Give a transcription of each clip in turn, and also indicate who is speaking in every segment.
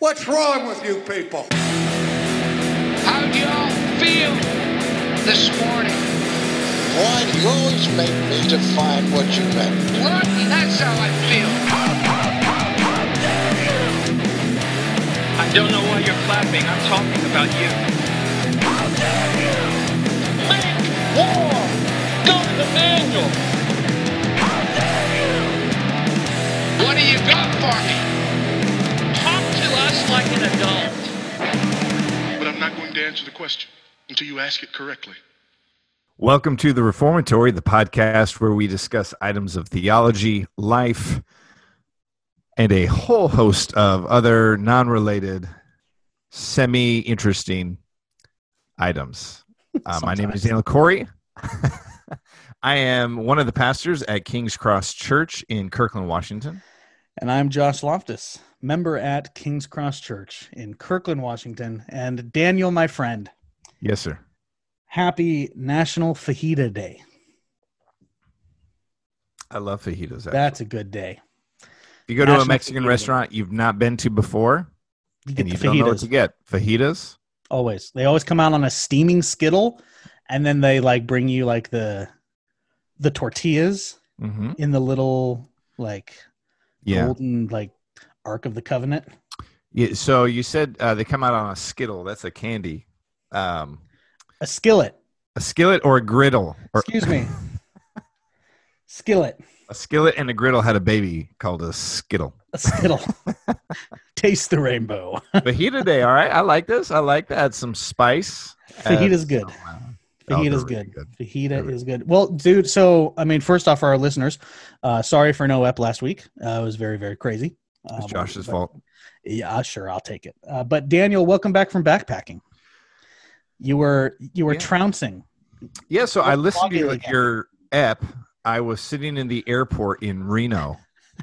Speaker 1: What's wrong with you people?
Speaker 2: How do y'all feel this morning?
Speaker 3: Why do you always make me define what you meant?
Speaker 2: What? That's how I feel.
Speaker 4: I don't know why you're clapping. I'm talking about you. How dare you?
Speaker 3: Make war! Go to the manual! How dare you?
Speaker 2: What do you got for me?
Speaker 4: Talk to us like an adult.
Speaker 5: But I'm not going to answer the question until you ask it correctly.
Speaker 6: Welcome to the Reformatory, the podcast where we discuss items of theology, life, and a whole host of other non related, semi interesting items. Uh, my name is Daniel Corey. I am one of the pastors at King's Cross Church in Kirkland, Washington.
Speaker 7: And I'm Josh Loftus, member at King's Cross Church in Kirkland, Washington. And Daniel, my friend,
Speaker 6: Yes, sir.
Speaker 7: happy National Fajita Day.
Speaker 6: I love fajitas. Actually.
Speaker 7: That's a good day.
Speaker 6: if you go to a Mexican
Speaker 7: Fajita
Speaker 6: restaurant you've not been to before
Speaker 7: You get
Speaker 6: and you
Speaker 7: the
Speaker 6: don't know what
Speaker 7: fajitas
Speaker 6: to get, fajitas.
Speaker 7: always. They always come out on a steaming skittle, and then they like bring you like the the tortillas
Speaker 6: hmm
Speaker 7: in the little like
Speaker 6: Yeah.
Speaker 7: golden like Ark of the Covenant.
Speaker 6: Yeah, so you said uh, they come out on a skittle. That's a candy. Um,
Speaker 7: A skillet.
Speaker 6: a skillet or a griddle. Or
Speaker 7: Excuse me. skillet.
Speaker 6: a skillet and a griddle had a baby called a skittle.
Speaker 7: A skittle. Taste the rainbow.
Speaker 6: Fajita day. All right, I like this. I like that. Some spice.
Speaker 7: Fajita's
Speaker 6: Add-
Speaker 7: good.
Speaker 6: Oh, wow.
Speaker 7: Fajita's
Speaker 6: they're
Speaker 7: good.
Speaker 6: good.
Speaker 7: Fajita
Speaker 6: really
Speaker 7: is good. Well, dude, so I mean, first off, for our listeners, uh, sorry for no ep last week. Uh, it was very, very crazy.
Speaker 6: It's
Speaker 7: Um,
Speaker 6: Josh's
Speaker 7: but-
Speaker 6: fault.
Speaker 7: Yeah, sure, I'll take it. Uh, but Daniel, welcome back from backpacking. You were you were
Speaker 6: Yeah.
Speaker 7: trouncing.
Speaker 6: Yeah, so I listened to your, ep. I was sitting in the airport in Reno.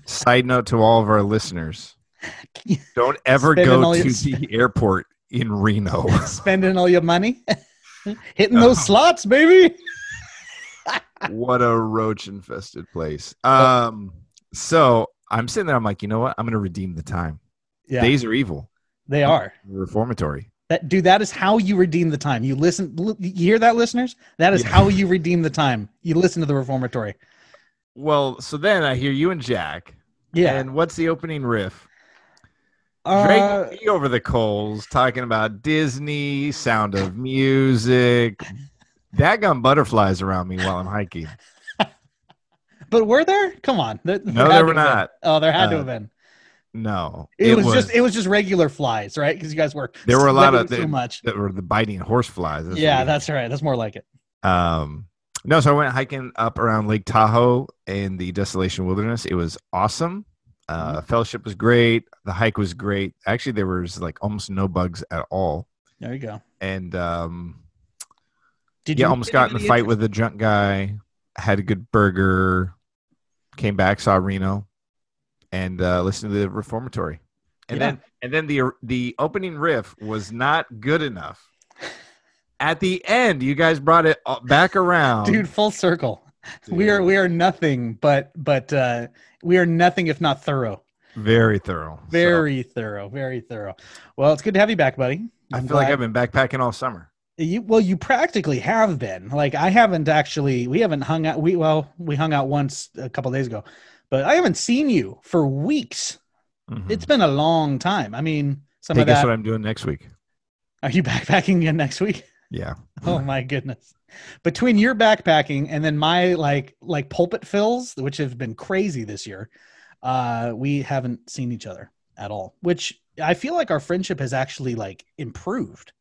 Speaker 6: Side note to all of our listeners: Don't ever go to
Speaker 7: your-
Speaker 6: the airport in Reno.
Speaker 7: Spending all your money, hitting
Speaker 6: No.
Speaker 7: those slots, baby.
Speaker 6: what a roach infested place. Um, so I'm sitting there. I'm like, you know what? I'm going to redeem the time.
Speaker 7: Yeah,
Speaker 6: Days are evil.
Speaker 7: they are.
Speaker 6: Reformatory.
Speaker 7: That dude, that is how you redeem the time. You listen, li- you hear that, listeners? That is
Speaker 6: Yeah.
Speaker 7: how you redeem the time. You listen to the reformatory.
Speaker 6: Well, so then I hear you and Jack.
Speaker 7: Yeah.
Speaker 6: And what's the opening riff?
Speaker 7: Uh,
Speaker 6: Drake over the coals, talking about Disney, Sound of Music. That gun butterflies around me while I'm hiking.
Speaker 7: But were there? Come on. There,
Speaker 6: No,
Speaker 7: had
Speaker 6: there were
Speaker 7: have been.
Speaker 6: not.
Speaker 7: Oh, there had to
Speaker 6: Uh,
Speaker 7: have been.
Speaker 6: No,
Speaker 7: It, was, just it was just regular flies, right? Because you guys were
Speaker 6: There were a lot of-
Speaker 7: sweating so much.
Speaker 6: that were the biting horse flies. That's
Speaker 7: Yeah, that's right. That's more like it.
Speaker 6: Um, no, so I went hiking up around Lake Tahoe in the Desolation Wilderness. It was awesome. Uh,
Speaker 7: Mm-hmm.
Speaker 6: Fellowship was great. The hike was great. Actually, there was like almost no bugs at all.
Speaker 7: There you go.
Speaker 6: And um,
Speaker 7: Did
Speaker 6: yeah,
Speaker 7: you
Speaker 6: almost got in a fight with a drunk guy. Had a good burger. Came back, saw Reno, and uh, listened to the Reformatory. And
Speaker 7: Yeah.
Speaker 6: then and then the the opening riff was not good enough. At the end, you guys brought it back around.
Speaker 7: dude full circle. We are we are nothing but but uh we are nothing if not thorough.
Speaker 6: Very thorough. So,
Speaker 7: Very thorough. Very thorough. Well, it's good to have you back, buddy.
Speaker 6: I
Speaker 7: I'm
Speaker 6: feel like I've been backpacking all summer.
Speaker 7: You well, you practically have been. Like I haven't actually. We haven't hung out. We well, we hung out once a couple days ago, but I haven't seen you for weeks.
Speaker 6: Mhm.
Speaker 7: It's been a long time. I mean, some
Speaker 6: Hey,
Speaker 7: of
Speaker 6: guess
Speaker 7: that.
Speaker 6: what I'm doing next week?
Speaker 7: Are you backpacking again next week?
Speaker 6: Yeah.
Speaker 7: Oh my goodness. Between your backpacking and then my like like pulpit fills, which have been crazy this year, uh, we haven't seen each other at all. Which I feel like our friendship has actually like improved.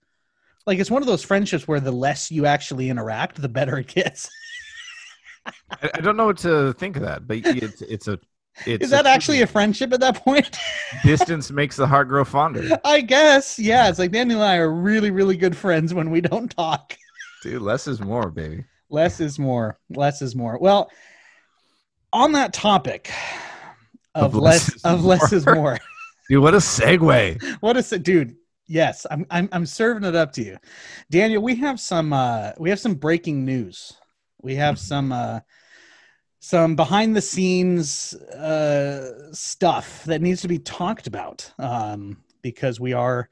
Speaker 7: Like it's one of those friendships where the less you actually interact, the better it gets.
Speaker 6: I, I don't know what to think of that, but it's it's a it's
Speaker 7: Is that actually a friendship at that point?
Speaker 6: distance makes the heart grow fonder,
Speaker 7: I guess. Yeah. It's like Daniel and I are really, really good friends when we don't talk.
Speaker 6: dude. Less is more, baby.
Speaker 7: less is more less is more well on that topic of,
Speaker 6: Of
Speaker 7: less,
Speaker 6: less
Speaker 7: of less is
Speaker 6: more. Dude, what a segue!
Speaker 7: what it dude yes I'm, I'm i'm serving it up to you daniel we have some uh we have some breaking news we have some uh some behind the scenes uh stuff that needs to be talked about um because we are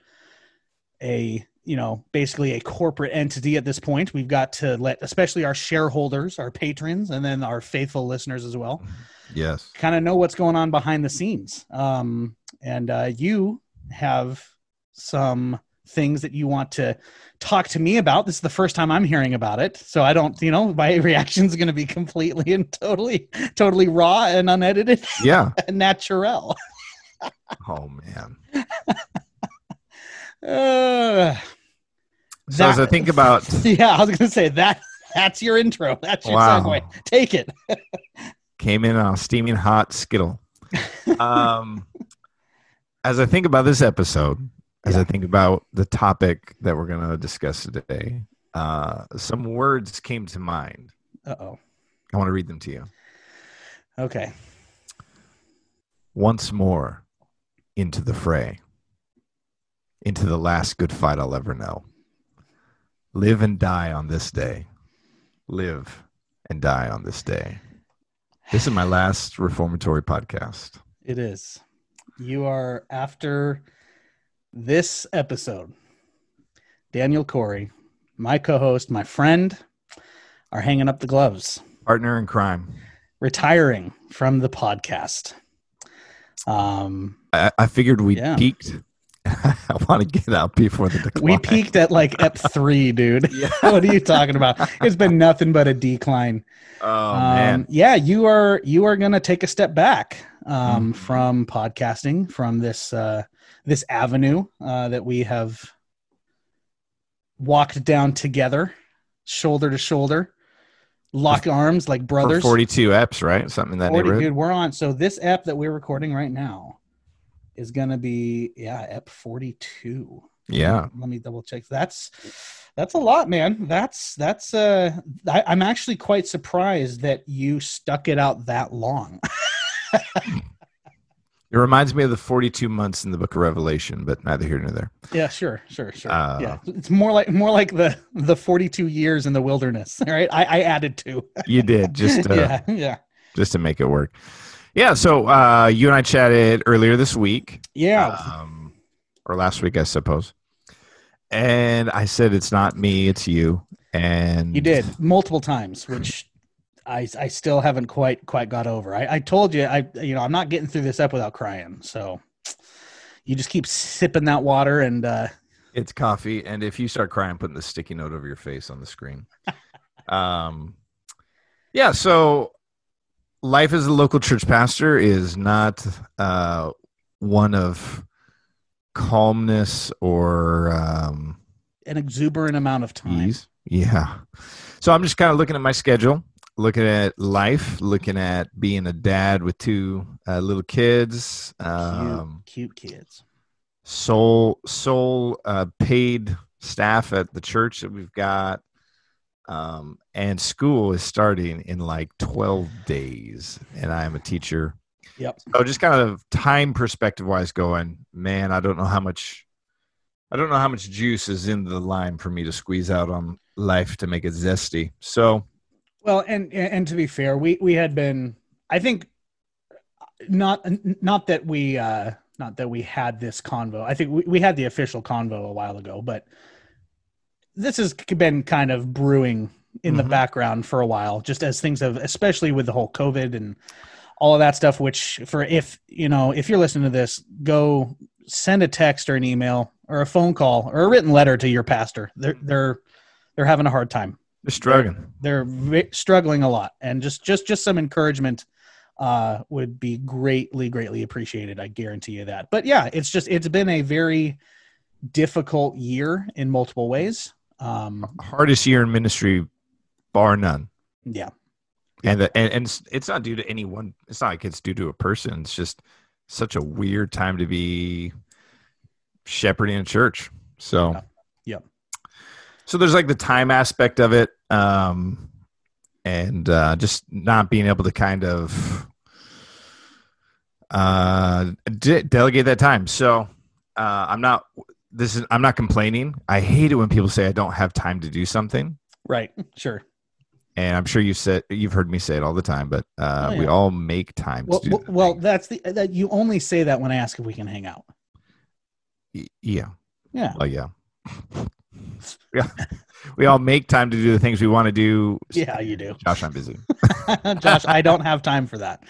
Speaker 7: a you know basically a corporate entity at this point. We've got to let especially our shareholders, our patrons, and then our faithful listeners as well
Speaker 6: Yes.
Speaker 7: kind of know what's going on behind the scenes. Um, and uh, you have some things that you want to talk to me about. This is the first time I'm hearing about it, so I don't, you know, my reaction is going to be completely and totally, totally raw and unedited
Speaker 6: Yeah.
Speaker 7: and natural.
Speaker 6: Oh man.
Speaker 7: Uh,
Speaker 6: So as I think about
Speaker 7: yeah, I was going to say that. That's your intro. That's your
Speaker 6: Wow.
Speaker 7: segue. Take it.
Speaker 6: came in on a steaming hot skittle. Um, as I think about this episode, as I think about the topic that we're going to discuss today, uh, some words came to mind.
Speaker 7: Uh oh.
Speaker 6: I want to read them to you.
Speaker 7: Okay.
Speaker 6: Once more into the fray, into the last good fight I'll ever know. Live and die on this day. Live and die on this day. This is my last reformatory podcast.
Speaker 7: It is. You are after this episode. Daniel Corey, my co-host, my friend, are hanging up the gloves,
Speaker 6: Partner in crime.
Speaker 7: retiring from the podcast. Um,
Speaker 6: I, I figured we
Speaker 7: Yeah.
Speaker 6: peaked. I want to get out before the decline.
Speaker 7: we peaked at like ep three, dude.
Speaker 6: Yeah.
Speaker 7: what are you talking about? It's been nothing but a decline.
Speaker 6: Oh
Speaker 7: um,
Speaker 6: man,
Speaker 7: yeah, you are you are gonna take a step back um,
Speaker 6: Mhm.
Speaker 7: from podcasting, from this uh, this avenue uh, that we have walked down together, shoulder to shoulder, lock arms like
Speaker 6: for
Speaker 7: brothers.
Speaker 6: forty-two eps, right? Something in that
Speaker 7: 40
Speaker 6: neighborhood.
Speaker 7: dude, we're on. So this app that we're recording right now is gonna be yeah, ep forty two.
Speaker 6: Yeah,
Speaker 7: Let me double check. That's that's a lot, man. That's that's uh I, I'm actually quite surprised that you stuck it out that long.
Speaker 6: it reminds me of the forty-two months in the Book of Revelation, but neither here nor there.
Speaker 7: yeah, sure, sure, sure.
Speaker 6: Uh,
Speaker 7: yeah. It's more like more like the the 42 years in the wilderness. All right. I, I added two.
Speaker 6: You did just uh,
Speaker 7: yeah, yeah.
Speaker 6: just to make it work. Yeah. So uh, you and I chatted earlier this week,
Speaker 7: Yeah.
Speaker 6: um, or last week, I suppose. And I said it's not me, it's you. And
Speaker 7: you did multiple times, which I I still haven't quite quite got over. I, I told you I you know, I'm not getting through this up without crying. So you just keep sipping that water and uh
Speaker 6: It's coffee, and if you start crying, putting the sticky note over your face on the screen. um, yeah. So, life as a local church pastor is not uh, one of calmness or um,
Speaker 7: an exuberant amount of time.
Speaker 6: ease. Yeah. So I'm just kind of looking at my schedule, looking at life, looking at being a dad with two uh, little kids. Um,
Speaker 7: cute, cute kids.
Speaker 6: sole sole uh, paid staff at the church that we've got um, and school is starting in like 12 days and i am a teacher
Speaker 7: Yep.
Speaker 6: so just kind of time perspective wise going man i don't know how much i don't know how much juice is in the lime for me to squeeze out on life to make it zesty so
Speaker 7: Well, and and to be fair, we we had been I think not not that we uh not that we had this convo. I think we, we had the official convo a while ago, but this has been kind of brewing in the
Speaker 6: Mhm.
Speaker 7: background for a while, just as things have, especially with the whole COVID and all of that stuff. Which, for if you know, if you're listening to this, go send a text or an email or a phone call or a written letter to your pastor. They're they're they're having a hard time
Speaker 6: they're struggling.
Speaker 7: They're vi- struggling a lot. And just just just some encouragement uh would be greatly greatly appreciated. I guarantee you that. But yeah it's just it's been a very difficult year in multiple ways. Um
Speaker 6: hardest year in ministry bar none.
Speaker 7: Yeah.
Speaker 6: And the, and, and it's- it's not due to anyone it's not like it's due to a person. It's just such a weird time to be shepherding a church. So
Speaker 7: Yeah.
Speaker 6: So there's like the time aspect of it um and uh just not being able to kind of uh de- delegate that time. So uh i'm not this is i'm not complaining. I hate it when people say i don't have time to do something.
Speaker 7: Right. Sure.
Speaker 6: And I'm sure you said you've heard me say it all the time, but uh,
Speaker 7: Oh,
Speaker 6: we all make time
Speaker 7: well,
Speaker 6: to do
Speaker 7: well,
Speaker 6: that
Speaker 7: well that's the that you only say that when i ask if we can hang out.
Speaker 6: Y- Yeah.
Speaker 7: Yeah.
Speaker 6: Oh yeah. yeah. We all make time to do the things we want to do.
Speaker 7: Yeah, you do.
Speaker 6: Josh, I'm busy.
Speaker 7: Josh, I don't have time for that.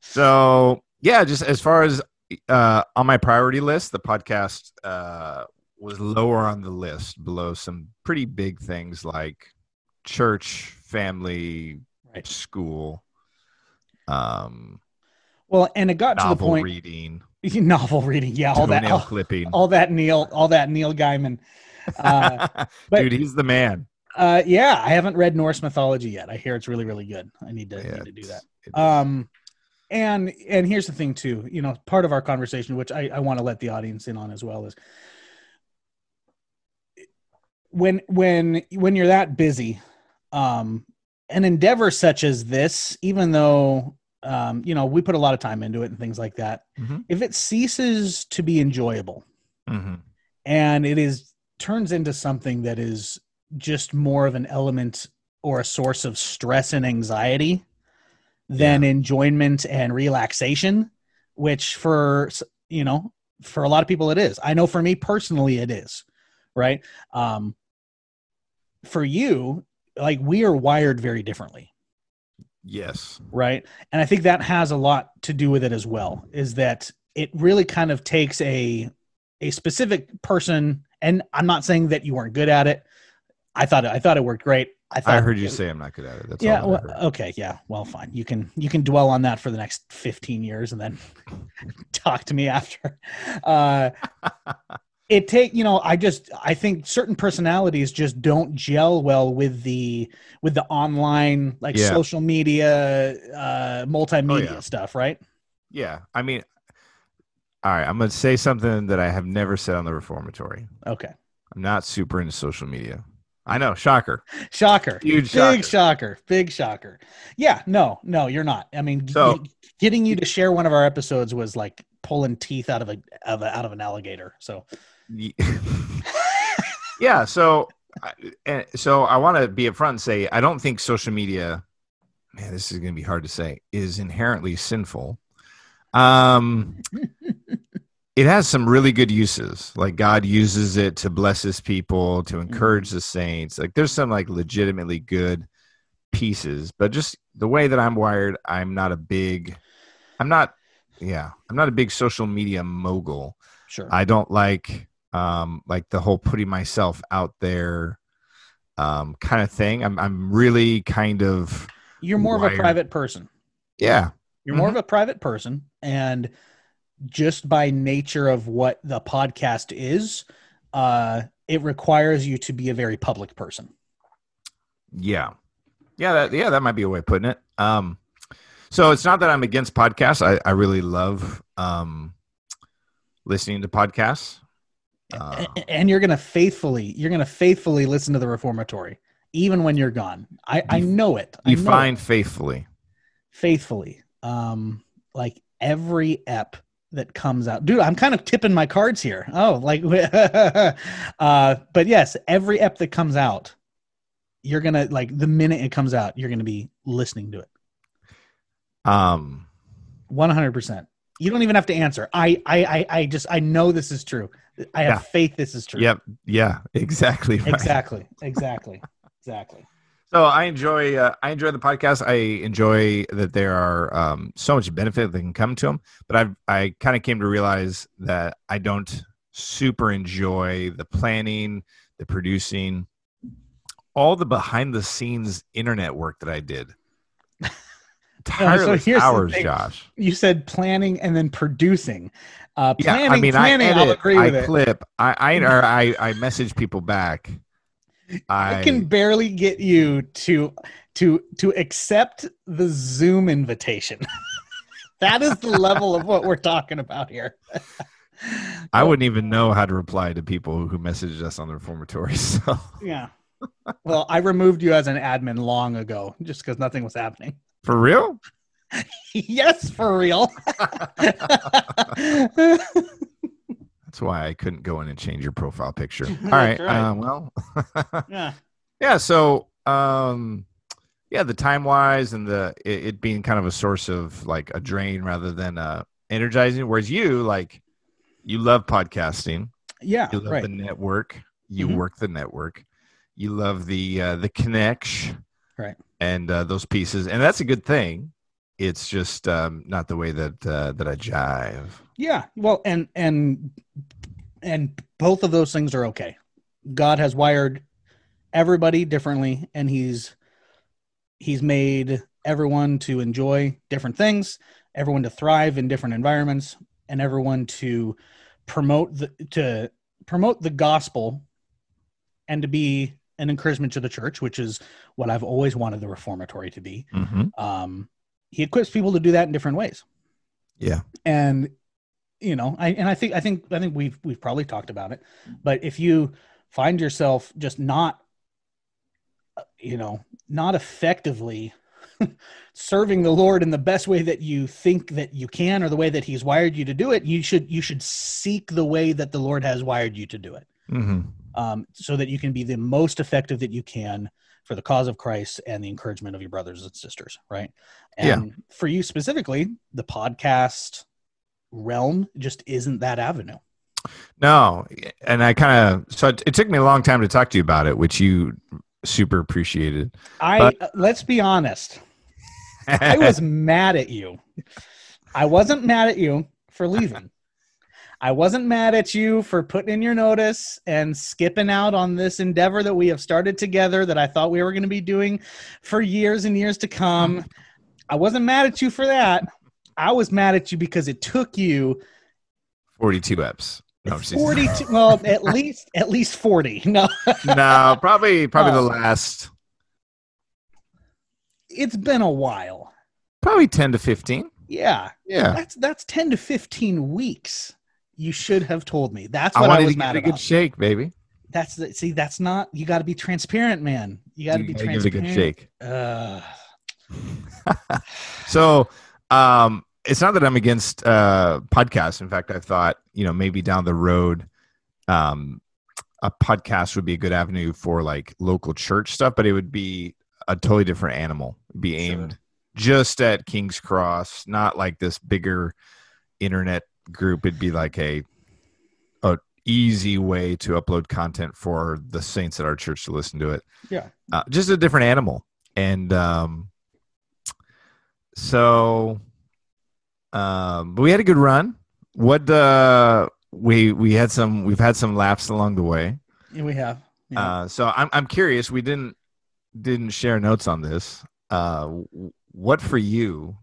Speaker 6: So yeah, just as far as uh, on my priority list, the podcast uh, was lower on the list, below some pretty big things like church, family,
Speaker 7: Right.
Speaker 6: school, um,
Speaker 7: Well, and it got to the point
Speaker 6: reading,
Speaker 7: novel reading. Yeah, all that all,
Speaker 6: clipping.
Speaker 7: all that Neil all that Neil Gaiman. Uh, but-
Speaker 6: Dude, he's the man.
Speaker 7: uh, yeah, I haven't read Norse mythology yet. I hear it's really really good. I need to
Speaker 6: Yeah,
Speaker 7: need to do that.
Speaker 6: it's- it is.
Speaker 7: Um, and and here's the thing too. You know, part of our conversation, which I, I want to let the audience in on as well, is when when when you're that busy, um, an endeavor such as this, even though um, you know we put a lot of time into it and things like that,
Speaker 6: Mhm.
Speaker 7: if it ceases to be enjoyable
Speaker 6: Mhm.
Speaker 7: and it is turns into something that is just more of an element or a source of stress and anxiety than enjoyment and relaxation which for you know for a lot of people it is. I know for me personally it is right? Um for you like we are wired very differently
Speaker 6: Yes.
Speaker 7: right and i think that has a lot to do with it as well is that it really kind of takes a a specific person and i'm not saying that you weren't good at it i thought i thought it worked great i thought
Speaker 6: I heard you say I'm not good at it. That's
Speaker 7: yeah
Speaker 6: all
Speaker 7: well,
Speaker 6: that I heard.
Speaker 7: okay yeah well fine you can you can dwell on that for the next 15 years and then talk to me after uh it take you know i just i think certain personalities just don't gel well with the with the online like
Speaker 6: Yeah.
Speaker 7: social media uh multimedia
Speaker 6: yeah.
Speaker 7: stuff right
Speaker 6: Yeah. I mean, all right. I'm going to say something that I have never said on the reformatory.
Speaker 7: okay
Speaker 6: I'm not super into social media. I know, shocker.
Speaker 7: shocker
Speaker 6: Huge
Speaker 7: big
Speaker 6: shocker.
Speaker 7: shocker big shocker yeah no no you're not i mean
Speaker 6: So-
Speaker 7: getting you to share one of our episodes was like pulling teeth out of a, of a out of an alligator so
Speaker 6: yeah. So, I- so I want to be upfront and say I don't think social media. Man, this is going to be hard to say. Is inherently sinful. Um, it has some really good uses. Like God uses it to bless His people, to encourage the saints. Like there's some like legitimately good pieces, but just the way that I'm wired, I'm not a big. I'm not. Yeah, I'm not a big social media mogul.
Speaker 7: sure
Speaker 6: I don't like um like the whole putting myself out there um kind of thing. I'm I'm really kind of
Speaker 7: you're more of a private person
Speaker 6: yeah.
Speaker 7: You're more
Speaker 6: Mm-hmm.
Speaker 7: of a private person, and just by nature of what the podcast is, uh, it requires you to be a very public person.
Speaker 6: Yeah. Yeah, that yeah, that might be a way of putting it. Um so it's not that I'm against podcasts. I, I really love um listening to podcasts. Uh,
Speaker 7: A- and you're gonna faithfully, you're gonna faithfully listen to the reformatory, even when you're gone. I, I know it. I know it.
Speaker 6: faithfully.
Speaker 7: faithfully. Um, like every ep that comes out, dude. I'm kind of tipping my cards here. Oh, like, uh, but yes, every ep that comes out, you're gonna like the minute it comes out, you're gonna be listening to it.
Speaker 6: Um
Speaker 7: 100. percent You don't even have to answer. I, I, I, I just, I know this is true. I have
Speaker 6: Yeah.
Speaker 7: faith this is true.
Speaker 6: yep, yeah, exactly. right.
Speaker 7: Exactly. Exactly. exactly.
Speaker 6: So I enjoy uh, I enjoy the podcast. I enjoy that there are um, so much benefit that can come to them. But I've I kind of came to realize that I don't super enjoy the planning, the producing, all the behind the scenes internet work that I did. Tireless
Speaker 7: here's the
Speaker 6: hours. Josh.
Speaker 7: You said planning and then producing. Uh,
Speaker 6: Yeah, I mean,
Speaker 7: planning,
Speaker 6: I edit,
Speaker 7: agree with
Speaker 6: I
Speaker 7: it.
Speaker 6: clip, I I, or I I message people back.
Speaker 7: I
Speaker 6: I
Speaker 7: can barely get you to to to accept the Zoom invitation. that is the level of what we're talking about here.
Speaker 6: I wouldn't even know how to reply to people who messaged us on the reformatory. So
Speaker 7: Yeah. Well, I removed you as an admin long ago just because nothing was happening.
Speaker 6: for real.
Speaker 7: yes, for real.
Speaker 6: That's why I couldn't go in and change your profile picture. All right.
Speaker 7: Right.
Speaker 6: Uh, well,
Speaker 7: yeah.
Speaker 6: yeah. So, um, yeah, the time wise and the it, it being kind of a source of like a drain rather than uh energizing. Whereas you like, you love podcasting.
Speaker 7: Yeah,
Speaker 6: You love
Speaker 7: right.
Speaker 6: the network. You
Speaker 7: Mhm.
Speaker 6: work the network. You love the uh, the connection,
Speaker 7: Right.
Speaker 6: And uh, those pieces, and that's a good thing. It's just um, not the way that uh, that I jive.
Speaker 7: Yeah, well, and and and both of those things are okay. God has wired everybody differently, and he's he's made everyone to enjoy different things, everyone to thrive in different environments, and everyone to promote the to promote the gospel and to be an encouragement to the church, which is what I've always wanted the reformatory to be.
Speaker 6: Mm-hmm.
Speaker 7: Um, he equips people to do that in different ways
Speaker 6: Yeah.
Speaker 7: and you know i and i think i think i think we've we've probably talked about it but if you find yourself just not you know not effectively serving the lord in the best way that you think that you can or the way that he's wired you to do it you should you should seek the way that the lord has wired you to do it
Speaker 6: Mm-hmm.
Speaker 7: um, so that you can be the most effective that you can for the cause of Christ and the encouragement of your brothers and sisters, right? And for you specifically, the podcast realm just isn't that avenue.
Speaker 6: No, and I kind of so it, it took me a long time to talk to you about it, which you super appreciated.
Speaker 7: I
Speaker 6: But-
Speaker 7: uh, let's be honest, I was mad at you. I wasn't mad at you for leaving. I wasn't mad at you for putting in your notice and skipping out on this endeavor that we have started together that I thought we were going to be doing for years and years to come. I wasn't mad at you for that. I was mad at you because it took you
Speaker 6: forty-two eps. No,
Speaker 7: 42 well at least at least 40. No.
Speaker 6: no, probably probably the
Speaker 7: Oh.
Speaker 6: last
Speaker 7: It's been a while.
Speaker 6: probably ten to fifteen.
Speaker 7: Yeah.
Speaker 6: Yeah,
Speaker 7: That's that's 10 to 15 weeks. You should have told me. That's
Speaker 6: I
Speaker 7: what I,
Speaker 6: wanted
Speaker 7: was
Speaker 6: to
Speaker 7: mad
Speaker 6: give it a good shake, baby.
Speaker 7: That's the, see. That's not. You got to be transparent, man. You got to be
Speaker 6: gotta give it a
Speaker 7: transparent.
Speaker 6: good shake.
Speaker 7: Uh,
Speaker 6: So, um, it's not that I'm against uh, podcasts. In fact, I thought you know maybe down the road, um, a podcast would be a good avenue for like local church stuff, but it would be a totally different animal. It'd be
Speaker 7: Sure.
Speaker 6: aimed just at King's Cross, not like this bigger internet group. It'd be like a a easy way to upload content for the saints at our church to listen to it.
Speaker 7: Yeah.
Speaker 6: uh, just a different animal, and um, so um, but we had a good run. What uh, we we had some we've had some laughs along the way.
Speaker 7: yeah, we have. Yeah.
Speaker 6: Uh, so I'm I'm curious. We didn't didn't share notes on this. Uh, what for you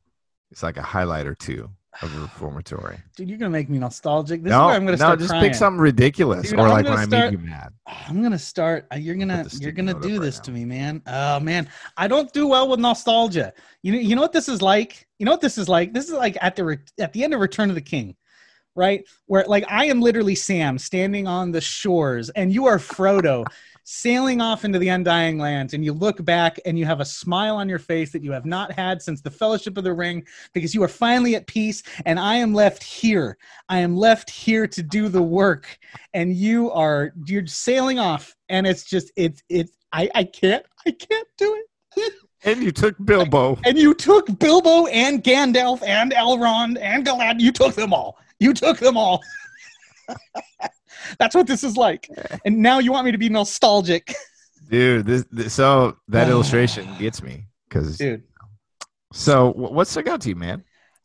Speaker 6: is like a highlight or two of a reformatory?
Speaker 7: Dude, you're gonna make me nostalgic. This
Speaker 6: no,
Speaker 7: is where I'm gonna
Speaker 6: no,
Speaker 7: start
Speaker 6: just
Speaker 7: crying.
Speaker 6: pick something ridiculous
Speaker 7: Dude,
Speaker 6: or
Speaker 7: I'm
Speaker 6: like when
Speaker 7: gonna
Speaker 6: I
Speaker 7: start-
Speaker 6: made you mad.
Speaker 7: I'm gonna start. uh, You're gonna you're gonna do
Speaker 6: up right
Speaker 7: this to me, man. Oh man, I don't do well with nostalgia. You know, you know what this is like. You know what this is like. This is like at the re- at the end of Return of the King, right? Where like I am literally Sam standing on the shores, and you are Frodo. Sailing off into the undying lands, and you look back and you have a smile on your face that you have not had since the Fellowship of the Ring because you are finally at peace, and I am left here. I am left here to do the work and you are you're sailing off and it's just it's it's i i can't i can't do it
Speaker 6: And you took Bilbo.
Speaker 7: and you took bilbo and gandalf and elrond and galad you took them all you took them all that's what this is like and now you want me to be nostalgic
Speaker 6: Dude, this, this so that illustration gets me because
Speaker 7: dude
Speaker 6: so wh- what's stuck out to you, man?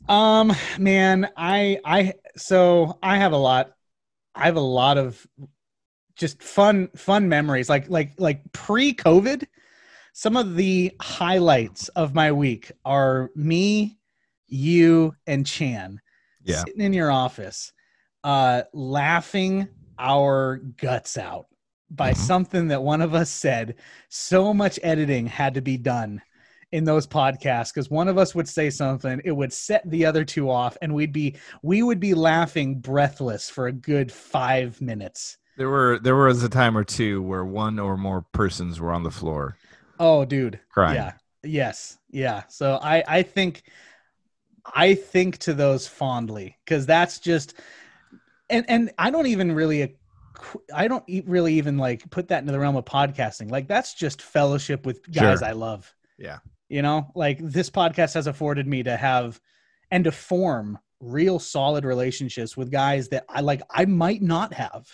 Speaker 7: Um, man, I I so I have a lot. I have a lot of just fun fun memories. Like like like pre-COVID, some of the highlights of my week are me, you, and Chan
Speaker 6: Yeah.
Speaker 7: sitting in your office, uh, laughing our guts out by
Speaker 6: Mhm.
Speaker 7: something that one of us said. So much editing had to be done in those podcasts because one of us would say something, it would set the other two off, and we'd be we would be laughing breathless for a good five minutes.
Speaker 6: There were there was a time or two where one or more persons were on the floor
Speaker 7: Oh, dude.
Speaker 6: crying.
Speaker 7: Yeah. Yes. Yeah. So I I think I think to those fondly because that's just and and I don't even really I don't really even like put that into the realm of podcasting. Like that's just fellowship with guys
Speaker 6: Sure.
Speaker 7: I love.
Speaker 6: Yeah.
Speaker 7: You know, like this podcast has afforded me to have and to form real solid relationships with guys that I like I might not have.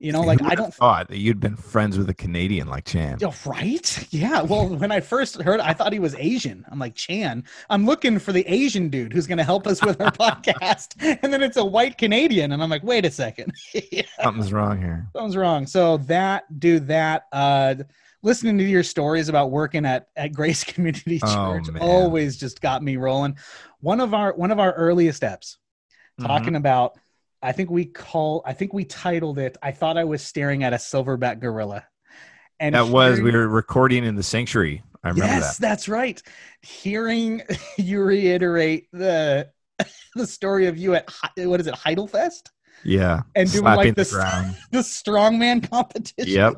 Speaker 7: You know, like I don't
Speaker 6: thought that you'd been friends with a Canadian like Chan.
Speaker 7: Yeah, right? Yeah. Well, when I first heard, I thought he was Asian. I'm like, Chan, I'm looking for the Asian dude who's going to help us with our podcast. And then it's a white Canadian. And I'm like, wait a second. yeah,
Speaker 6: Something's wrong here.
Speaker 7: something's wrong. So that, dude, that, uh, listening to your stories about working at, at Grace Community
Speaker 6: Oh,
Speaker 7: Church
Speaker 6: man.
Speaker 7: always just got me rolling. One of our, one of our earliest steps
Speaker 6: Mm-hmm.
Speaker 7: talking about, I think we call, I think we titled it, I thought I was staring at a silverback gorilla. And
Speaker 6: That was we were recording in the sanctuary. I remember
Speaker 7: yes,
Speaker 6: that.
Speaker 7: that's right. Hearing you reiterate the the story of you at what is it, Heidelfest,
Speaker 6: Yeah.
Speaker 7: and doing like
Speaker 6: the
Speaker 7: this
Speaker 6: ground.
Speaker 7: the strongman competition.
Speaker 6: Yep.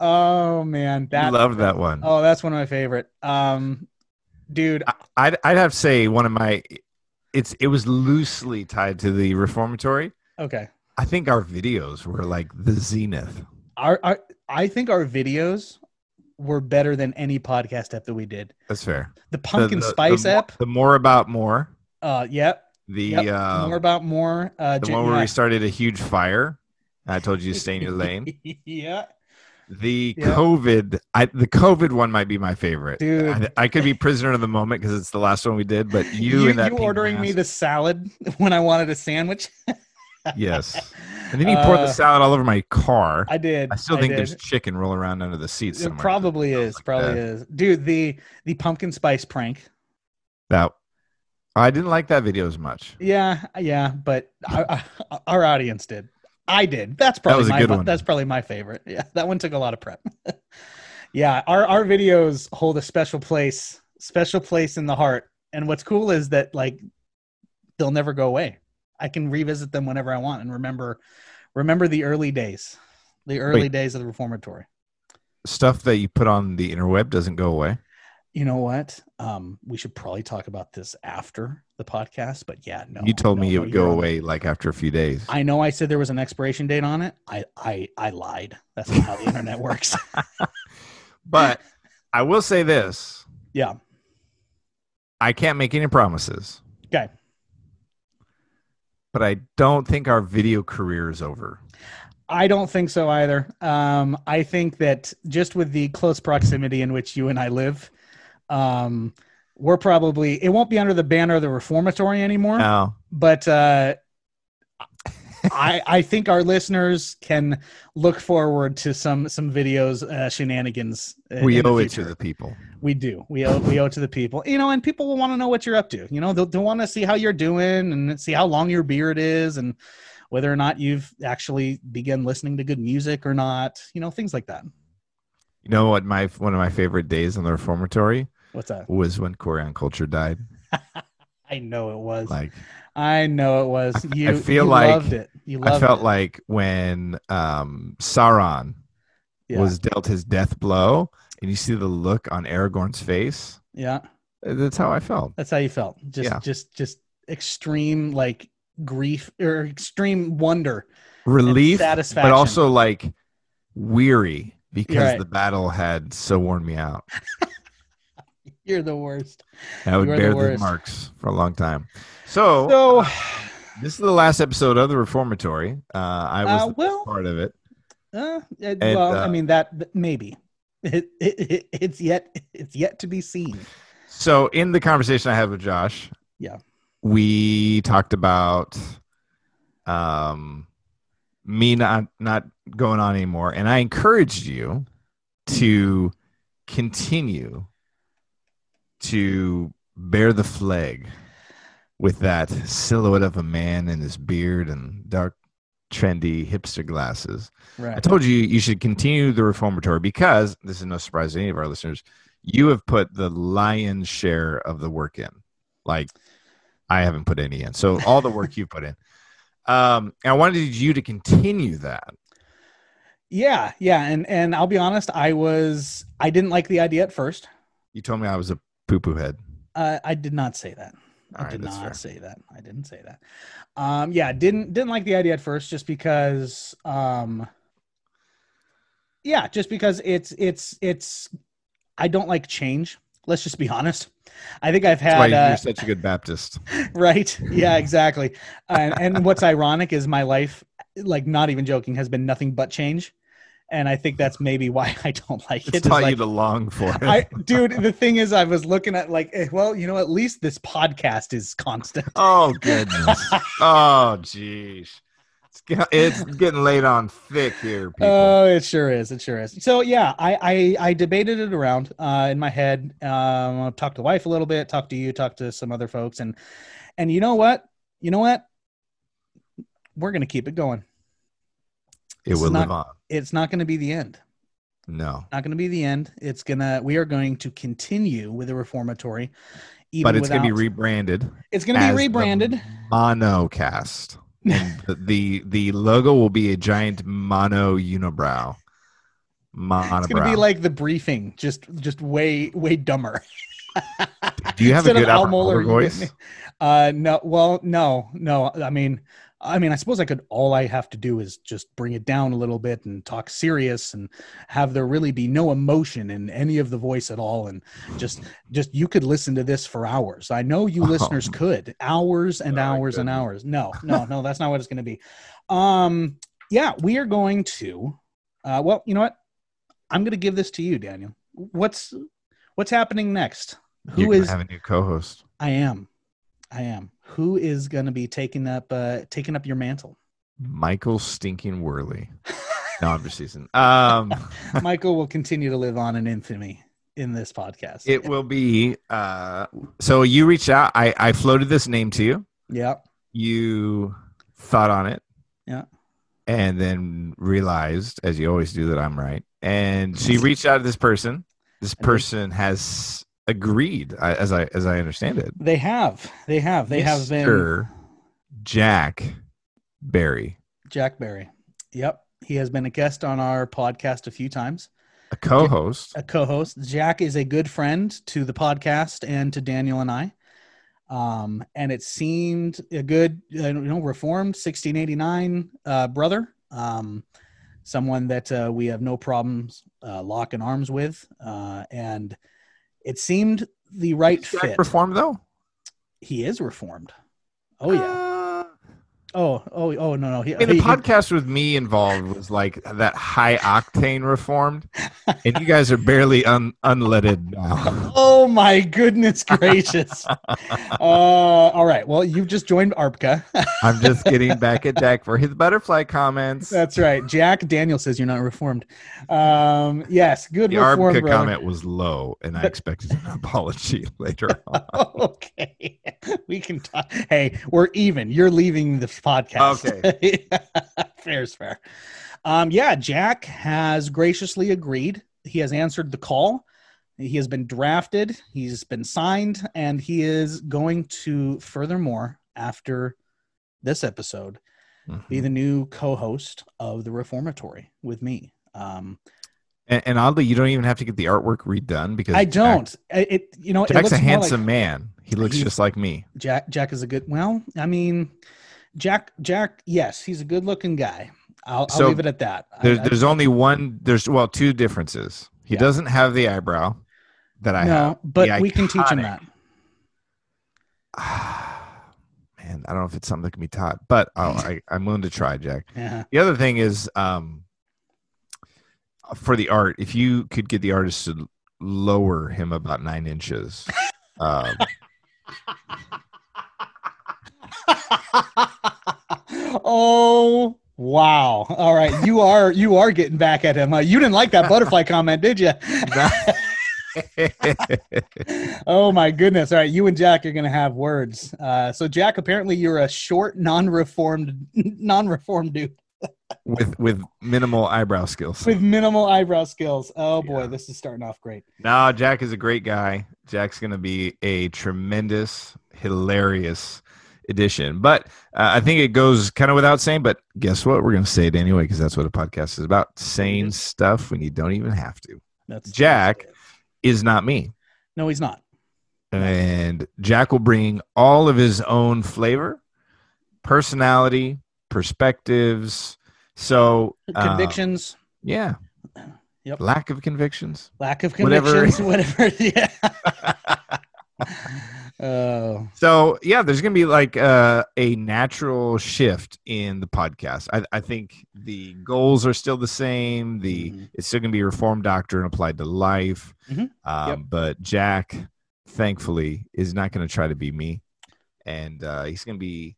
Speaker 7: Oh man, that
Speaker 6: loved that one.
Speaker 7: oh, that's one of my favorite. Um, dude,
Speaker 6: I'd I'd have to say one of my it's it was loosely tied to the reformatory.
Speaker 7: okay.
Speaker 6: I think our videos were like the zenith.
Speaker 7: Our, our I think our videos were better than any podcast app that we did.
Speaker 6: That's fair.
Speaker 7: The
Speaker 6: The-
Speaker 7: pumpkin
Speaker 6: the-
Speaker 7: spice
Speaker 6: the,
Speaker 7: app.
Speaker 6: The more about more.
Speaker 7: Uh, yep.
Speaker 6: The
Speaker 7: yep.
Speaker 6: uh,
Speaker 7: more about more. Uh,
Speaker 6: the one where
Speaker 7: yeah.
Speaker 6: we started a huge fire. I told you to stay in your lane.
Speaker 7: yeah.
Speaker 6: The
Speaker 7: Yeah.
Speaker 6: COVID, I the COVID one might be my favorite.
Speaker 7: Dude.
Speaker 6: I, I could be prisoner of the moment because it's the last one we did. But you,
Speaker 7: you,
Speaker 6: and that
Speaker 7: you ordering me the salad when I wanted a sandwich.
Speaker 6: yes, and then you poured
Speaker 7: Uh,
Speaker 6: the salad all over my car.
Speaker 7: I did.
Speaker 6: I still think
Speaker 7: did.
Speaker 6: there's chicken rolling around under the seats.
Speaker 7: It probably is.
Speaker 6: like
Speaker 7: Probably
Speaker 6: that.
Speaker 7: is. Dude, the the pumpkin spice prank.
Speaker 6: That I didn't like that video as much.
Speaker 7: Yeah, yeah, but our, our audience did. I did. That's probably
Speaker 6: was a
Speaker 7: my
Speaker 6: good one.
Speaker 7: that's probably my favorite. Yeah, that one took a lot of prep. yeah, our our videos hold a special place, special place in the heart. And what's cool is that like they'll never go away. I can revisit them whenever I want and remember remember the early days. The early
Speaker 6: Wait.
Speaker 7: days of the reformatory.
Speaker 6: Stuff that you put on the interweb doesn't go away.
Speaker 7: You know what? Um, we should probably talk about this after the podcast, but yeah, no.
Speaker 6: you told me
Speaker 7: no,
Speaker 6: it
Speaker 7: no,
Speaker 6: would go away like after a few days.
Speaker 7: I know I said there was an expiration date on it. I I I lied. That's not how the internet works.
Speaker 6: but I will say this:
Speaker 7: yeah.
Speaker 6: I can't make any promises.
Speaker 7: Okay.
Speaker 6: But I don't think our video career is over.
Speaker 7: I don't think so either. Um, I think that just with the close proximity in which you and I live, um, we're probably it won't be under the banner of the reformatory anymore.
Speaker 6: No,
Speaker 7: but uh, I I think our listeners can look forward to some some videos uh, shenanigans. uh,
Speaker 6: we
Speaker 7: in the
Speaker 6: owe it to the people.
Speaker 7: We do. We owe we owe it to the people. You know, and people will want to know what you're up to. You know, they'll, they'll want to see how you're doing and see how long your beard is and whether or not you've actually begun listening to good music or not. You know, things like that.
Speaker 6: You know what? My one of my favorite days in the reformatory
Speaker 7: What's that?
Speaker 6: was when Corian Culture died.
Speaker 7: I know it was.
Speaker 6: Like
Speaker 7: I know it was.
Speaker 6: I
Speaker 7: You
Speaker 6: feel
Speaker 7: you
Speaker 6: like-
Speaker 7: loved it. You loved
Speaker 6: I felt
Speaker 7: it.
Speaker 6: like when um, Sauron
Speaker 7: yeah.
Speaker 6: was dealt his death blow, and you see the look on Aragorn's face.
Speaker 7: yeah.
Speaker 6: That's how I felt.
Speaker 7: That's how you felt. Just
Speaker 6: Yeah.
Speaker 7: just just extreme like grief or extreme wonder.
Speaker 6: Relief,
Speaker 7: satisfaction, but
Speaker 6: also like weary because
Speaker 7: right.
Speaker 6: the battle had so worn me out.
Speaker 7: You're the worst.
Speaker 6: I would bear the, marks for a long time. So,
Speaker 7: So
Speaker 6: this is the last episode of the Reformatory. Uh, I was
Speaker 7: Uh, well-
Speaker 6: part of it.
Speaker 7: Uh, it-
Speaker 6: And,
Speaker 7: well,
Speaker 6: uh,
Speaker 7: I mean that, that maybe it, it, it, it's yet it's yet to be seen.
Speaker 6: So, in the conversation I had with Josh,
Speaker 7: Yeah.
Speaker 6: we talked about um, me not not going on anymore, and I encouraged you to continue to bear the flag with that silhouette of a man and his beard and dark, trendy hipster glasses. I told you you should continue the reformatory because this is no surprise to any of our listeners. You have put the lion's share of the work in. Like I haven't put any in. So all the work you put in. Um, and I wanted you to continue that.
Speaker 7: Yeah, yeah, and and I'll be honest, I was I didn't like the idea at first.
Speaker 6: You told me I was a poo poo head.
Speaker 7: Uh, I did not say that. I
Speaker 6: right,
Speaker 7: did not
Speaker 6: fair.
Speaker 7: say that. I didn't say that. Um, yeah, didn't didn't like the idea at first, just because. Um, yeah, just because it's it's it's. I don't like change. Let's just be honest. I think I've had uh,
Speaker 6: you're such a good Baptist.
Speaker 7: right. Yeah, exactly. and, and what's ironic is my life, like not even joking, has been nothing but change, and I think that's maybe why I don't like it.
Speaker 6: It's taught
Speaker 7: like-
Speaker 6: you to long for it.
Speaker 7: I, dude, the thing is, I was looking at like, eh, well, you know, at least this podcast is constant.
Speaker 6: oh goodness. oh jeez. It's, it's getting laid on thick here, people.
Speaker 7: Oh, it sure is. It sure is. So yeah, I I, I debated it around uh, in my head. Um, I talked to wife a little bit, talked to you, talked to some other folks, and and you know what? You know what? We're gonna keep it going.
Speaker 6: It will live on.
Speaker 7: It's not gonna be the end.
Speaker 6: No.
Speaker 7: Not gonna be the end. It's gonna. We are going to continue with the reformatory. Even
Speaker 6: But it's going to be rebranded.
Speaker 7: It's gonna be rebranded.
Speaker 6: Monocast. The, the the logo will be a giant mono unibrow. Monobrow.
Speaker 7: It's gonna be like the briefing, just just way way dumber.
Speaker 6: Do you have a
Speaker 7: Instead of
Speaker 6: good
Speaker 7: Al Mohler
Speaker 6: voice?
Speaker 7: Uh, no, well, no, no. I mean, I mean, I suppose I could. All I have to do is just bring it down a little bit and talk serious, and have there really be no emotion in any of the voice at all, and just, just you could listen to this for hours. I know you
Speaker 6: Oh.
Speaker 7: listeners could hours and
Speaker 6: Oh,
Speaker 7: hours and hours. No, no, no, that's not what it's going to be. Um, yeah, we are going to. Uh, well, you know what? I'm going to give this to you, Daniel. What's what's happening next? Who
Speaker 6: You're gonna
Speaker 7: is
Speaker 6: have a new co-host?
Speaker 7: I am. I am. Who is going to be taking up uh taking up your mantle?
Speaker 6: Michael Stinking Worley. No, I'm just teasing. Um,
Speaker 7: Michael will continue to live on in infamy in this podcast.
Speaker 6: it will be. Uh, so you reached out. I I floated this name to you.
Speaker 7: yeah.
Speaker 6: You thought on it.
Speaker 7: Yeah.
Speaker 6: And then realized, as you always do, that I'm right. And she reached out to this person. This person has agreed, as I as I understand it.
Speaker 7: They have. They have. They have been
Speaker 6: Mr. Jack Barry,
Speaker 7: Jack Barry. Yep. He has been a guest on our podcast a few times.
Speaker 6: a co-host.
Speaker 7: a co-host. Jack is a good friend to the podcast and to Daniel and I. Um, and it seemed a good, uh, you know, reformed 1689 uh, brother. Um, someone that uh, we have no problems uh, locking arms with, uh, and it seemed the right
Speaker 6: Jack
Speaker 7: fit.
Speaker 6: reformed though.
Speaker 7: he is reformed. Oh yeah.
Speaker 6: Uh,
Speaker 7: Oh oh oh no no. He,
Speaker 6: I mean, the
Speaker 7: he-
Speaker 6: podcast with me involved was like that high octane reformed, and you guys are barely un- unleaded now.
Speaker 7: Oh my goodness gracious! uh, all right. Well, you've just joined ARBCA.
Speaker 6: I'm just getting back at Jack for his butterfly comments.
Speaker 7: That's right. Jack Daniel says you're not reformed. Um, yes, good
Speaker 6: the ARBCA
Speaker 7: brother.
Speaker 6: comment was low, and I expected an apology later on.
Speaker 7: okay, we can talk. Hey, we're even. You're leaving the podcast. Okay, fair is fair. Um, yeah, Jack has graciously agreed. He has answered the call. He has been drafted. He's been signed, and he is going to, furthermore, after this episode, be
Speaker 6: Mhm.
Speaker 7: the new co-host of the Reformatory with me. Um,
Speaker 6: And, and oddly, you don't even have to get the artwork redone because
Speaker 7: I don't. I- It you know it
Speaker 6: Jack's a
Speaker 7: more like-
Speaker 6: handsome man. He looks
Speaker 7: He's-
Speaker 6: just like me.
Speaker 7: Jack Jack is a good. Well, I mean, Jack Jack. Yes, he's a good-looking guy. I'll, I'll leave it at that. I-
Speaker 6: There's
Speaker 7: I-
Speaker 6: there's only one. There's well two differences. He
Speaker 7: Yeah.
Speaker 6: doesn't have the eyebrow that I
Speaker 7: no,
Speaker 6: have.
Speaker 7: but
Speaker 6: The
Speaker 7: we can teach him that.
Speaker 6: Man, I don't know if it's something that can be taught, but I'll, I, I'm willing to try, Jack.
Speaker 7: Yeah.
Speaker 6: The other thing is, um, for the art, if you could get the artist to lower him about nine inches, um,
Speaker 7: oh wow! All right, you are you are getting back at him. Uh, you didn't like that butterfly comment, did you? oh my goodness! All right, you and Jack are gonna have words. Uh, so Jack, apparently you're a short, non-reformed, non-reformed dude
Speaker 6: with with minimal eyebrow skills.
Speaker 7: with minimal eyebrow skills. Oh boy,
Speaker 6: Yeah.
Speaker 7: this is starting off great.
Speaker 6: No, Jack is a great guy. Jack's going to be a tremendous, hilarious addition. But uh, I think it goes kind of without saying. But guess what? We're going to say it anyway because that's what a podcast is about saying stuff when you don't even have to.
Speaker 7: That's
Speaker 6: Jack is not me.
Speaker 7: No, he's not.
Speaker 6: And Jack will bring all of his own flavor, personality, perspectives. So, uh,
Speaker 7: Convictions.
Speaker 6: yeah.
Speaker 7: Yep.
Speaker 6: lack of convictions.
Speaker 7: Lack of
Speaker 6: Whatever.
Speaker 7: convictions, whatever. yeah. Oh,
Speaker 6: So yeah, there's gonna be like uh, a natural shift in the podcast. I, I think the goals are still the same. The
Speaker 7: Mhm.
Speaker 6: it's still gonna be reformed doctrine applied to life.
Speaker 7: Mhm.
Speaker 6: Um,
Speaker 7: Yep.
Speaker 6: But Jack, thankfully, is not gonna try to be me, and uh, he's gonna be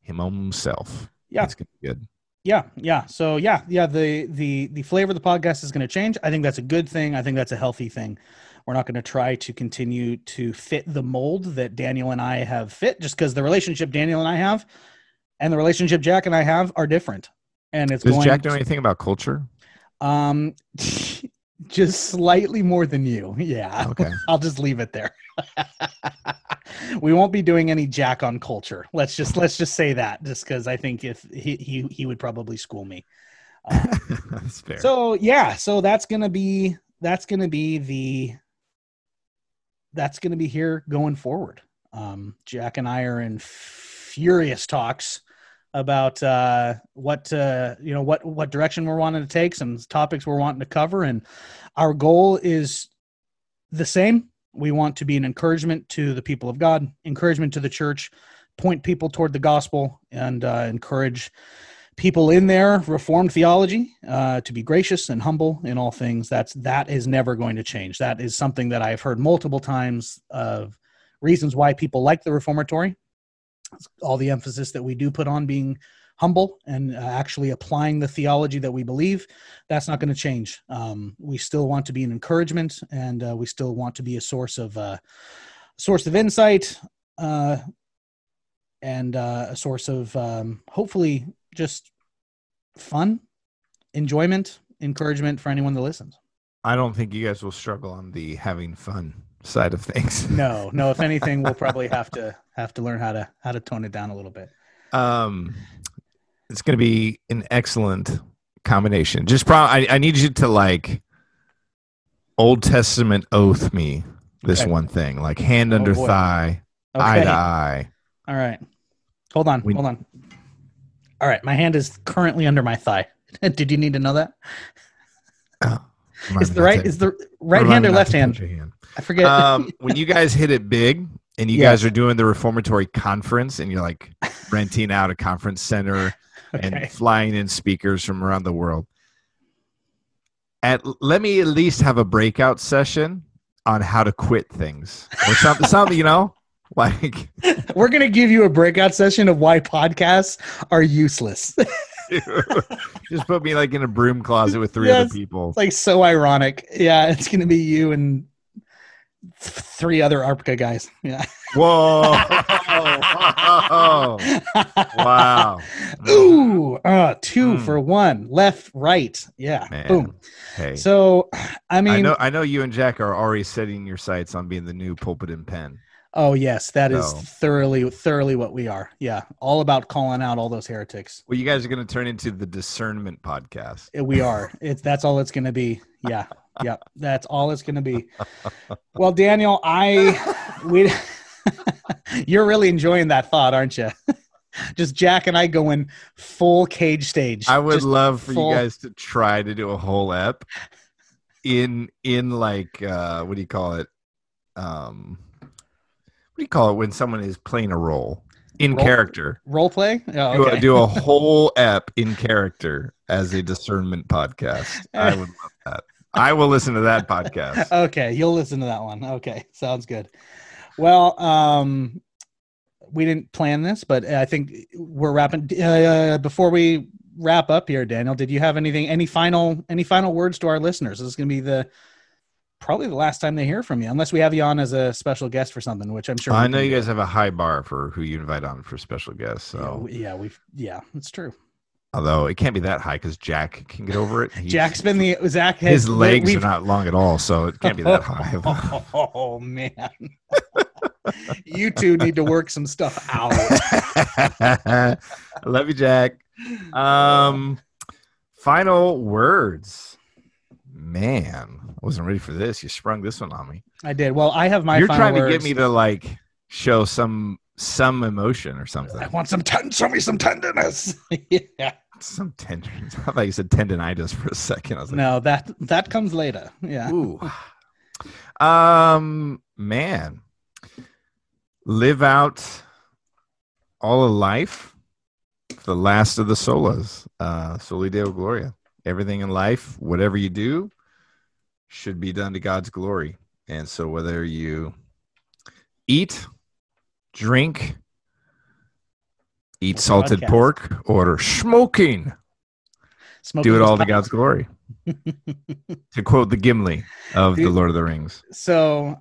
Speaker 6: him himself.
Speaker 7: Yeah.
Speaker 6: it's gonna be good.
Speaker 7: yeah, yeah. So yeah, yeah. The the the flavor of the podcast is going to change. I think that's a good thing. I think that's a healthy thing. We're not going to try to continue to fit the mold that Daniel and I have fit, just because the relationship Daniel and I have, and the relationship Jack and I have are different. And it's
Speaker 6: Does
Speaker 7: going
Speaker 6: Jack know
Speaker 7: to-
Speaker 6: anything about culture?
Speaker 7: Um, just slightly more than you. Yeah.
Speaker 6: Okay.
Speaker 7: I'll just leave it there. we won't be doing any Jack on culture. Let's just let's just say that, just because I think if he, he he would probably school me. Uh,
Speaker 6: That's fair.
Speaker 7: so yeah, so that's gonna be that's gonna be the that's gonna be here going forward. Um, Jack and I are in furious talks about uh, what uh, you know what what direction we're wanting to take, some topics we're wanting to cover, and our goal is the same. We want to be an encouragement to the people of God, encouragement to the church, point people toward the gospel, and uh, encourage people in their reformed theology uh, to be gracious and humble in all things. That's that is never going to change. That is something that I've heard multiple times of reasons why people like the reformatory. All the emphasis that we do put on being humble and uh, actually applying the theology that we believe that's not going to change um, we still want to be an encouragement and uh, we still want to be a source of uh, source of insight uh, and uh, a source of um, hopefully just fun enjoyment encouragement for anyone that listens
Speaker 6: I don't think you guys will struggle on the having fun side of things.
Speaker 7: no no if anything we'll probably have to have to learn how to how to tone it down a little bit
Speaker 6: Um, it's going to be an excellent combination. Just pro- I, I need you to like Old Testament oath me this
Speaker 7: Okay.
Speaker 6: one thing, like hand under
Speaker 7: boy.
Speaker 6: thigh, eye to eye.
Speaker 7: all right hold on
Speaker 6: We-
Speaker 7: hold on all right my hand is currently under my thigh did you need to know that
Speaker 6: Oh,
Speaker 7: is the right
Speaker 6: to-
Speaker 7: is the right hand or left hand
Speaker 6: hand.
Speaker 7: i forget
Speaker 6: Um, when you guys hit it big and you
Speaker 7: Yes.
Speaker 6: guys are doing the reformatory conference and you're like renting out a conference center
Speaker 7: okay
Speaker 6: and flying in speakers from around the world. At let me at least have a breakout session on how to quit things or something. something you know, like
Speaker 7: We're gonna give you a breakout session of why podcasts are useless.
Speaker 6: just put me like in a broom closet with three other people.
Speaker 7: It's like so ironic. Yeah, it's gonna be you and three other ARBCA guys. Yeah.
Speaker 6: Whoa! wow!
Speaker 7: Ooh, uh, two
Speaker 6: Mm.
Speaker 7: for one, left, right. Yeah.
Speaker 6: Man.
Speaker 7: Boom.
Speaker 6: Hey,
Speaker 7: So, I mean,
Speaker 6: I know I know you and Jack are already setting your sights on being the new pulpit and pen.
Speaker 7: Oh yes, that is thoroughly, thoroughly what we are. Yeah, all about calling out all those heretics.
Speaker 6: Well, you guys are going to turn into the discernment podcast.
Speaker 7: Uh, We are. It's that's all it's going to be. Yeah. Yeah. That's all it's going to be. Well, Daniel, I we you're really enjoying that thought, aren't you? Just Jack and I going full cage stage.
Speaker 6: I would
Speaker 7: Just
Speaker 6: love for
Speaker 7: full-
Speaker 6: you guys to try to do a whole ep in in like uh what do you call it? Um do you call it when someone is playing a role in
Speaker 7: Role-
Speaker 6: character?
Speaker 7: role play. Oh,
Speaker 6: Do,
Speaker 7: okay.
Speaker 6: a, do a whole ep in character as a discernment podcast. I would love that. I will listen to that podcast.
Speaker 7: okay, you'll listen to that one. Okay, sounds good. Well, um, we didn't plan this, but I think we're wrapping. Uh, before we wrap up here, Daniel, did you have anything? Any final? Any final words to our listeners? This is going to be the probably the last time they hear from you, unless we have you on as a special guest for something, which I'm sure.
Speaker 6: I know you guys have a high bar for who you invite on for special guests.
Speaker 7: Yeah,
Speaker 6: So,
Speaker 7: we- yeah, we've yeah, it's true.
Speaker 6: although it can't be that high because Jack can get over it. He's-
Speaker 7: Jack's been the Zach. Has,
Speaker 6: his legs
Speaker 7: we've-
Speaker 6: are not long at all, so it can't be that high.
Speaker 7: Oh, man. you two need to work some stuff out.
Speaker 6: I love you, Jack. Um, final words. Man, I wasn't ready for this. You sprung this one on me.
Speaker 7: I did. Well, I have my
Speaker 6: You're trying to
Speaker 7: words.
Speaker 6: get me to like show some some emotion or something.
Speaker 7: I want some ten show me some tenderness. yeah.
Speaker 6: Some tenderness. I thought you said tendonitis for a second. I was like,
Speaker 7: No, that that comes later. Yeah.
Speaker 6: Ooh. Um, man, live out all of life. The last of the solas, uh, soli deo gloria. Everything in life, whatever you do, should be done to God's glory. And so, whether you eat, drink, eat salted pork, or smoking,
Speaker 7: Smoking
Speaker 6: do it all to. God's glory. to quote the Gimli of the Lord of the Rings.
Speaker 7: So,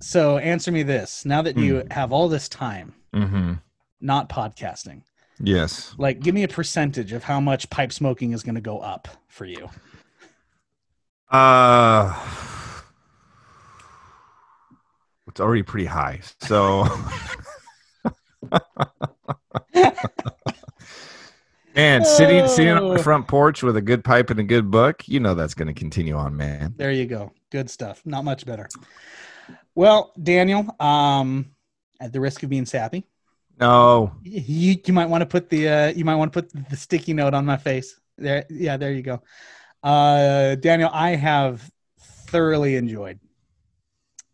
Speaker 7: so answer me this: Now that you
Speaker 6: Hmm.
Speaker 7: have all this time
Speaker 6: Mm-hmm.
Speaker 7: not podcasting,
Speaker 6: Yes.
Speaker 7: like give me a percentage of how much pipe smoking is going to go up for you.
Speaker 6: Uh, it's already pretty high. So, man, sitting sitting on
Speaker 7: Oh.
Speaker 6: the front porch with a good pipe and a good book, you know that's going to continue on, man.
Speaker 7: There you go. Good stuff. Not much better. Well, Daniel, um, at the risk of being sappy,
Speaker 6: No,
Speaker 7: you you might want to put the uh, you might want to put the sticky note on my face. There, yeah, there you go. Uh, Daniel, I have thoroughly enjoyed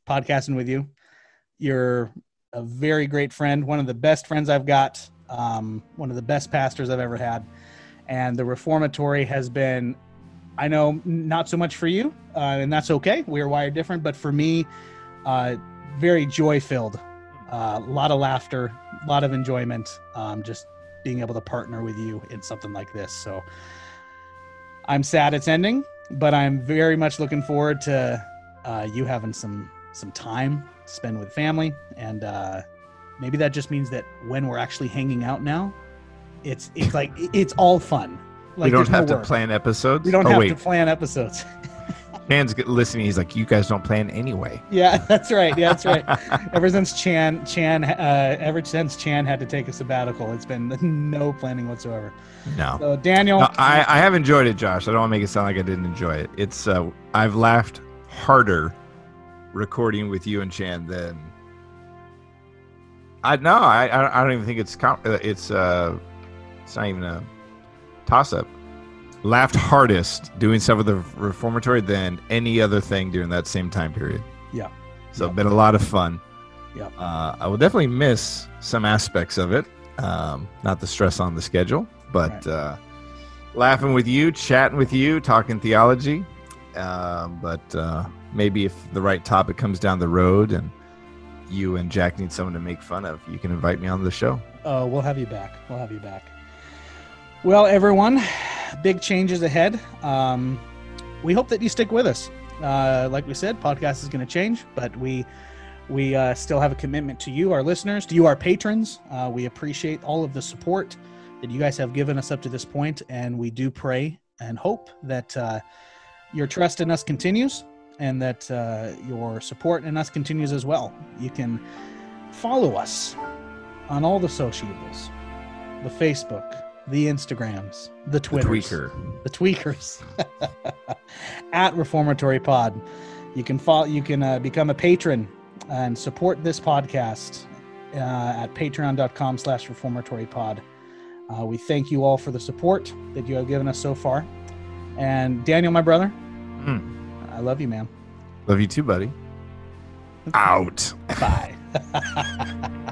Speaker 7: podcasting with you. You're a very great friend, one of the best friends I've got, um, one of the best pastors I've ever had, and the reformatory has been. I know not so much for you, uh, and that's okay. We are wired different, but for me, uh, very joy filled. A lot of laughter, lot of enjoyment. Um, just being able to partner with you in something like this. So I'm sad it's ending, but I'm very much looking forward to uh, you having some some time to spend with family, and uh, maybe that just means that when we're actually hanging out now, it's it's like it's all fun. Like
Speaker 6: we don't
Speaker 7: there's no
Speaker 6: have to plan episodes.
Speaker 7: We don't
Speaker 6: oh,
Speaker 7: have
Speaker 6: wait.
Speaker 7: to plan episodes.
Speaker 6: Get- listening. He's like, you guys don't plan anyway.
Speaker 7: yeah, that's right. Yeah, that's right. ever since Chan Chan uh, ever since Chan had to take a sabbatical, it's been no planning whatsoever.
Speaker 6: no.
Speaker 7: So Daniel,
Speaker 6: No, I, I have enjoyed it, Josh. I don't want to make it sound like I didn't enjoy it. It's uh, I've laughed harder recording with you and Chan than I no. I I don't even think it's uh, it's uh it's not even a toss up. Laughed hardest doing stuff with the reformatory than any other thing during that same time period.
Speaker 7: Yeah.
Speaker 6: So
Speaker 7: Yep.
Speaker 6: been a lot of fun.
Speaker 7: Yep.
Speaker 6: Uh, I will definitely miss some aspects of it. Um, not the stress on the schedule, but
Speaker 7: Right.
Speaker 6: uh, laughing with you, chatting with you, talking theology. Um, but uh, maybe if the right topic comes down the road and you and Jack need someone to make fun of, you can invite me on the show.
Speaker 7: Oh, we'll have you back. We'll have you back. Well, everyone, big changes ahead. Um, we hope that you stick with us. Uh, like we said, podcast is going to change, but we we uh, still have a commitment to you, our listeners, to you, our patrons. Uh, we appreciate all of the support that you guys have given us up to this point, and we do pray and hope that uh, your trust in us continues and that uh, your support in us continues as well. You can follow us on all the sociables the Facebook, the Instagrams, the
Speaker 6: The tweaker.
Speaker 7: the tweakers at Reformatory Pod. You can follow, you can uh, become a patron and support this podcast uh, at patreon.com slash reformatory pod. Uh, we thank you all for the support that you have given us so far. And Daniel, my brother,
Speaker 6: Mm.
Speaker 7: I love you, man.
Speaker 6: Love you too, buddy. Out.
Speaker 7: Bye.